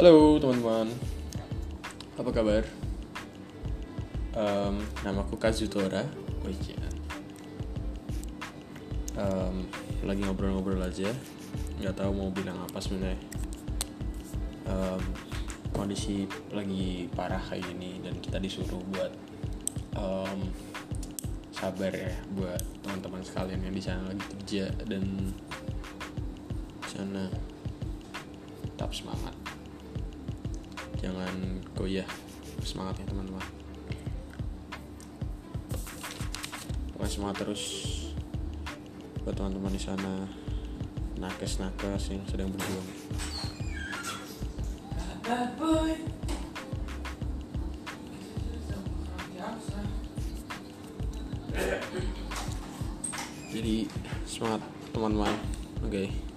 Halo teman-teman, apa kabar? Um, namaku Kazutora. Oh iya. Um, lagi ngobrol-ngobrol aja, nggak tahu mau bilang apa sebenarnya. Um, kondisi lagi parah kayak gini dan kita disuruh buat um, sabar ya buat teman-teman sekalian yang di sana lagi kerja dan sana tetap semangat jangan goyah. Semangatnya teman-teman. Pokoknya semangat terus buat teman-teman di sana. Nakes-nakes yang sedang berjuang. Jadi semangat teman-teman. Oke